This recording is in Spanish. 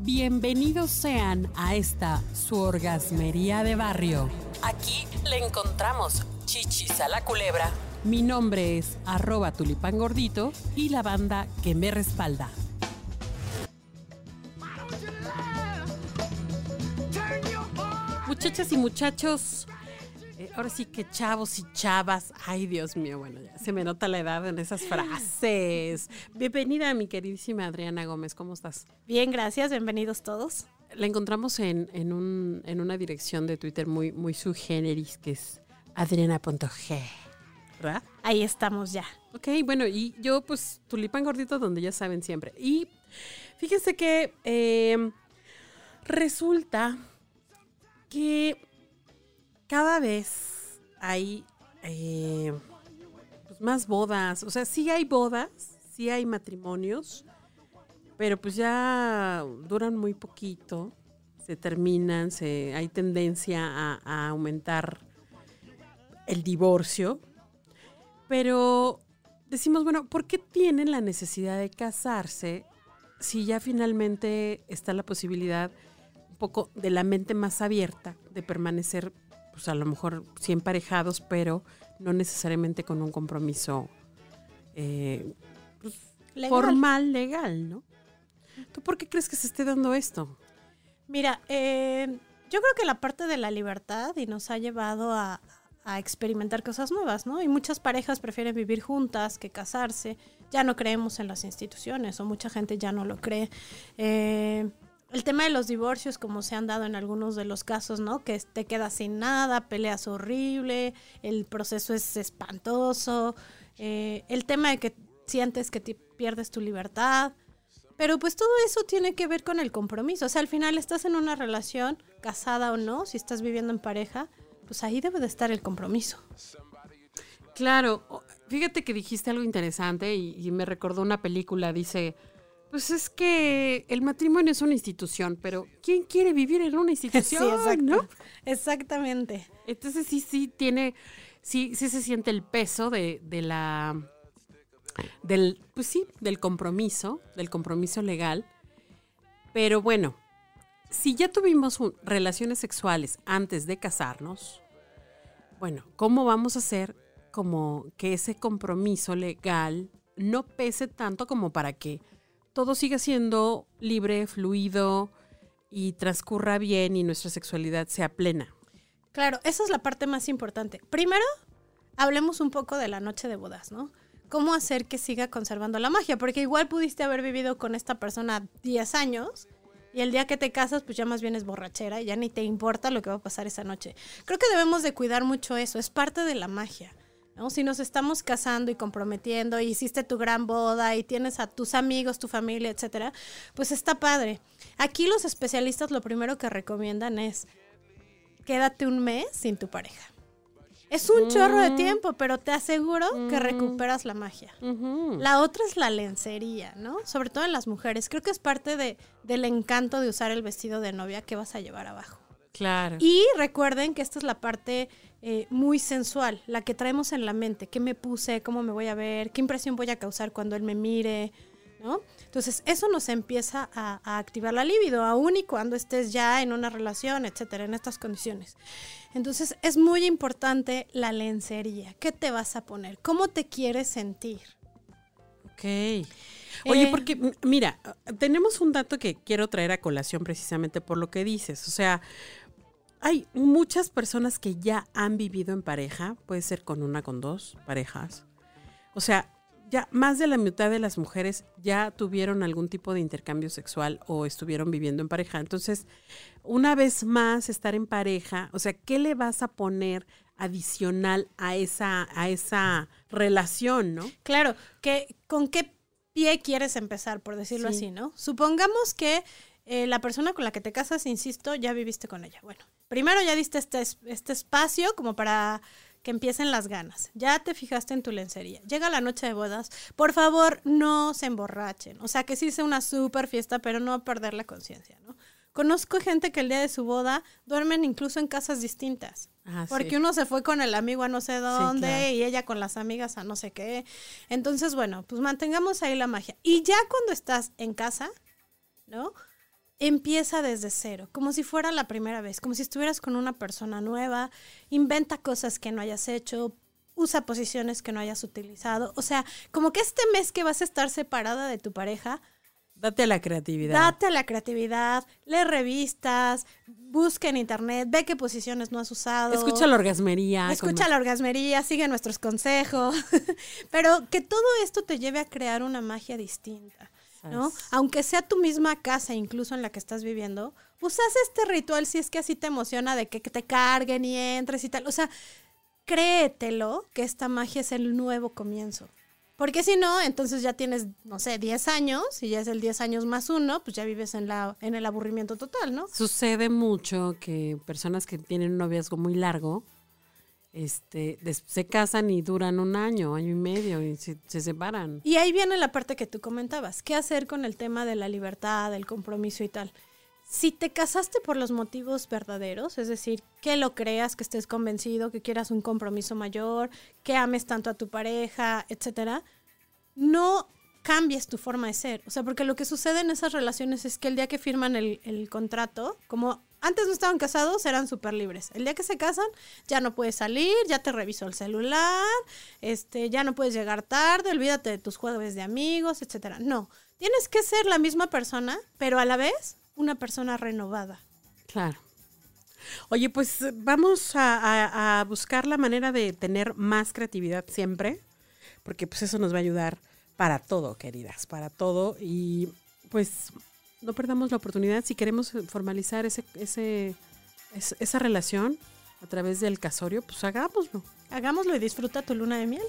Bienvenidos sean a esta su orgasmería de barrio. Aquí le encontramos chichis a la culebra. Mi nombre es arroba tulipán gordito y la banda que me respalda. Muchachas y muchachos, eh, ahora sí que chavos y chavas, ay Dios mío, bueno, ya se me nota la edad en esas frases. Bienvenida mi queridísima Adriana Gómez, ¿cómo estás? Bien, gracias, bienvenidos todos. La encontramos en, en, un, en una dirección de Twitter muy, muy su generis, que es adriana.g. ¿Verdad? Ahí estamos ya. Ok, bueno, y yo pues tulipán gordito donde ya saben siempre. Y fíjense que eh, resulta que cada vez hay eh, pues, más bodas. O sea, sí hay bodas, sí hay matrimonios, pero pues ya duran muy poquito, se terminan, se, hay tendencia a, a aumentar el divorcio. Pero decimos, bueno, ¿por qué tienen la necesidad de casarse si ya finalmente está la posibilidad un poco de la mente más abierta de permanecer, pues a lo mejor sí emparejados, pero no necesariamente con un compromiso eh, pues, Legal. formal, legal, ¿no? ¿Tú por qué crees que se esté dando esto? Mira, eh, yo creo que la parte de la libertad y nos ha llevado a, a experimentar cosas nuevas, ¿no? Y muchas parejas prefieren vivir juntas que casarse. Ya no creemos en las instituciones o mucha gente ya no lo cree. Eh, el tema de los divorcios, como se han dado en algunos de los casos, ¿no? Que te quedas sin nada, peleas horrible, el proceso es espantoso, eh, el tema de que sientes que pierdes tu libertad, pero pues todo eso tiene que ver con el compromiso. O sea, al final estás en una relación, casada o no, si estás viviendo en pareja, pues ahí debe de estar el compromiso. Claro, fíjate que dijiste algo interesante y me recordó una película, dice, pues es que el matrimonio es una institución, pero ¿quién quiere vivir en una institución? exacto. ¿no? Exactamente. Entonces sí, sí tiene, sí, sí se siente el peso de, de la, del, pues sí, del compromiso, del compromiso legal. Pero bueno, si ya tuvimos un- relaciones sexuales antes de casarnos, bueno, ¿cómo vamos a hacer como que ese compromiso legal no pese tanto como para que todo siga siendo libre, fluido y transcurra bien y nuestra sexualidad sea plena? Claro, esa es la parte más importante. Primero, hablemos un poco de la noche de bodas, ¿no? ¿Cómo hacer que siga conservando la magia? Porque igual pudiste haber vivido con esta persona 10 años y el día que te casas, pues ya más bien es borrachera y ya ni te importa lo que va a pasar esa noche. Creo que debemos de cuidar mucho eso, es parte de la magia. ¿No? Si nos estamos casando y comprometiendo y hiciste tu gran boda y tienes a tus amigos, tu familia, etcétera, pues está padre. Aquí los especialistas lo primero que recomiendan es quédate un mes sin tu pareja. Es un chorro de tiempo, pero te aseguro que recuperas la magia. La otra es la lencería, ¿no? Sobre todo en las mujeres. Creo que es parte de, del encanto de usar el vestido de novia que vas a llevar abajo. Claro. Y recuerden que esta es la parte eh, muy sensual, la que traemos en la mente. ¿Qué me puse? ¿Cómo me voy a ver? ¿Qué impresión voy a causar cuando él me mire? ¿No? Entonces, eso nos empieza a, a activar la libido, aún y cuando estés ya en una relación, etcétera, en estas condiciones. Entonces, es muy importante la lencería. ¿Qué te vas a poner? ¿Cómo te quieres sentir? Ok. Oye, Eh, porque mira, tenemos un dato que quiero traer a colación precisamente por lo que dices. O sea, hay muchas personas que ya han vivido en pareja, puede ser con una, con dos parejas. O sea, ya más de la mitad de las mujeres ya tuvieron algún tipo de intercambio sexual o estuvieron viviendo en pareja. Entonces, una vez más, estar en pareja, o sea, ¿qué le vas a poner adicional a esa, a esa relación, no? Claro, que con qué pie quieres empezar, por decirlo Sí. así, ¿no? Supongamos que eh, la persona con la que te casas, insisto, ya viviste con ella. Bueno, primero ya diste este, es- este espacio como para que empiecen las ganas. Ya te fijaste en tu lencería. Llega la noche de bodas. Por favor, no se emborrachen. O sea, que sí sea una súper fiesta, pero no perder la conciencia, ¿no? Conozco gente que el día de su boda duermen incluso en casas distintas. Ah, sí. Porque uno se fue con el amigo a no sé dónde claro. y ella con las amigas a no sé qué. Entonces, bueno, pues mantengamos ahí la magia. Y ya cuando estás en casa, ¿no? Empieza desde cero, como si fuera la primera vez, como si estuvieras con una persona nueva, inventa cosas que no hayas hecho, usa posiciones que no hayas utilizado, o sea, como que este mes que vas a estar separada de tu pareja, Date a la creatividad. Date a la creatividad, lee revistas, busca en internet, ve qué posiciones no has usado. Escucha la orgasmería. Escucha la orgasmería, sigue nuestros consejos. Pero que todo esto te lleve a crear una magia distinta, ¿no? Aunque sea tu misma casa, incluso en la que estás viviendo, pues haz este ritual si es que así te emociona de que, que te carguen y entres y tal. O sea, créetelo que esta magia es el nuevo comienzo. Porque si no, entonces ya tienes, no sé, 10 años y ya es el 10 años más uno, pues ya vives en, la, en el aburrimiento total, ¿no? Sucede mucho que personas que tienen un noviazgo muy largo, este, se casan y duran un año, año y medio y se, se separan. Y ahí viene la parte que tú comentabas. ¿Qué hacer con el tema de la libertad, el compromiso y tal? Si te casaste por los motivos verdaderos, es decir, que lo creas, que estés convencido, que quieras un compromiso mayor, que ames tanto a tu pareja, etcétera, no cambies tu forma de ser. O sea, porque lo que sucede en esas relaciones es que el día que firman el contrato, como antes no estaban casados, eran súper libres. El día que se casan, ya no puedes salir, ya te revisó el celular, este, ya no puedes llegar tarde, olvídate de tus jueves de amigos, etcétera. No, tienes que ser la misma persona, pero a la vez una persona renovada. Claro. Oye, pues vamos a, a- a buscar la manera de tener más creatividad siempre, porque pues eso nos va a ayudar para todo, queridas, para todo. Y pues no perdamos la oportunidad si queremos formalizar ese, ese, es- esa relación a través del casorio, pues hagámoslo. Hagámoslo y disfruta tu luna de miel.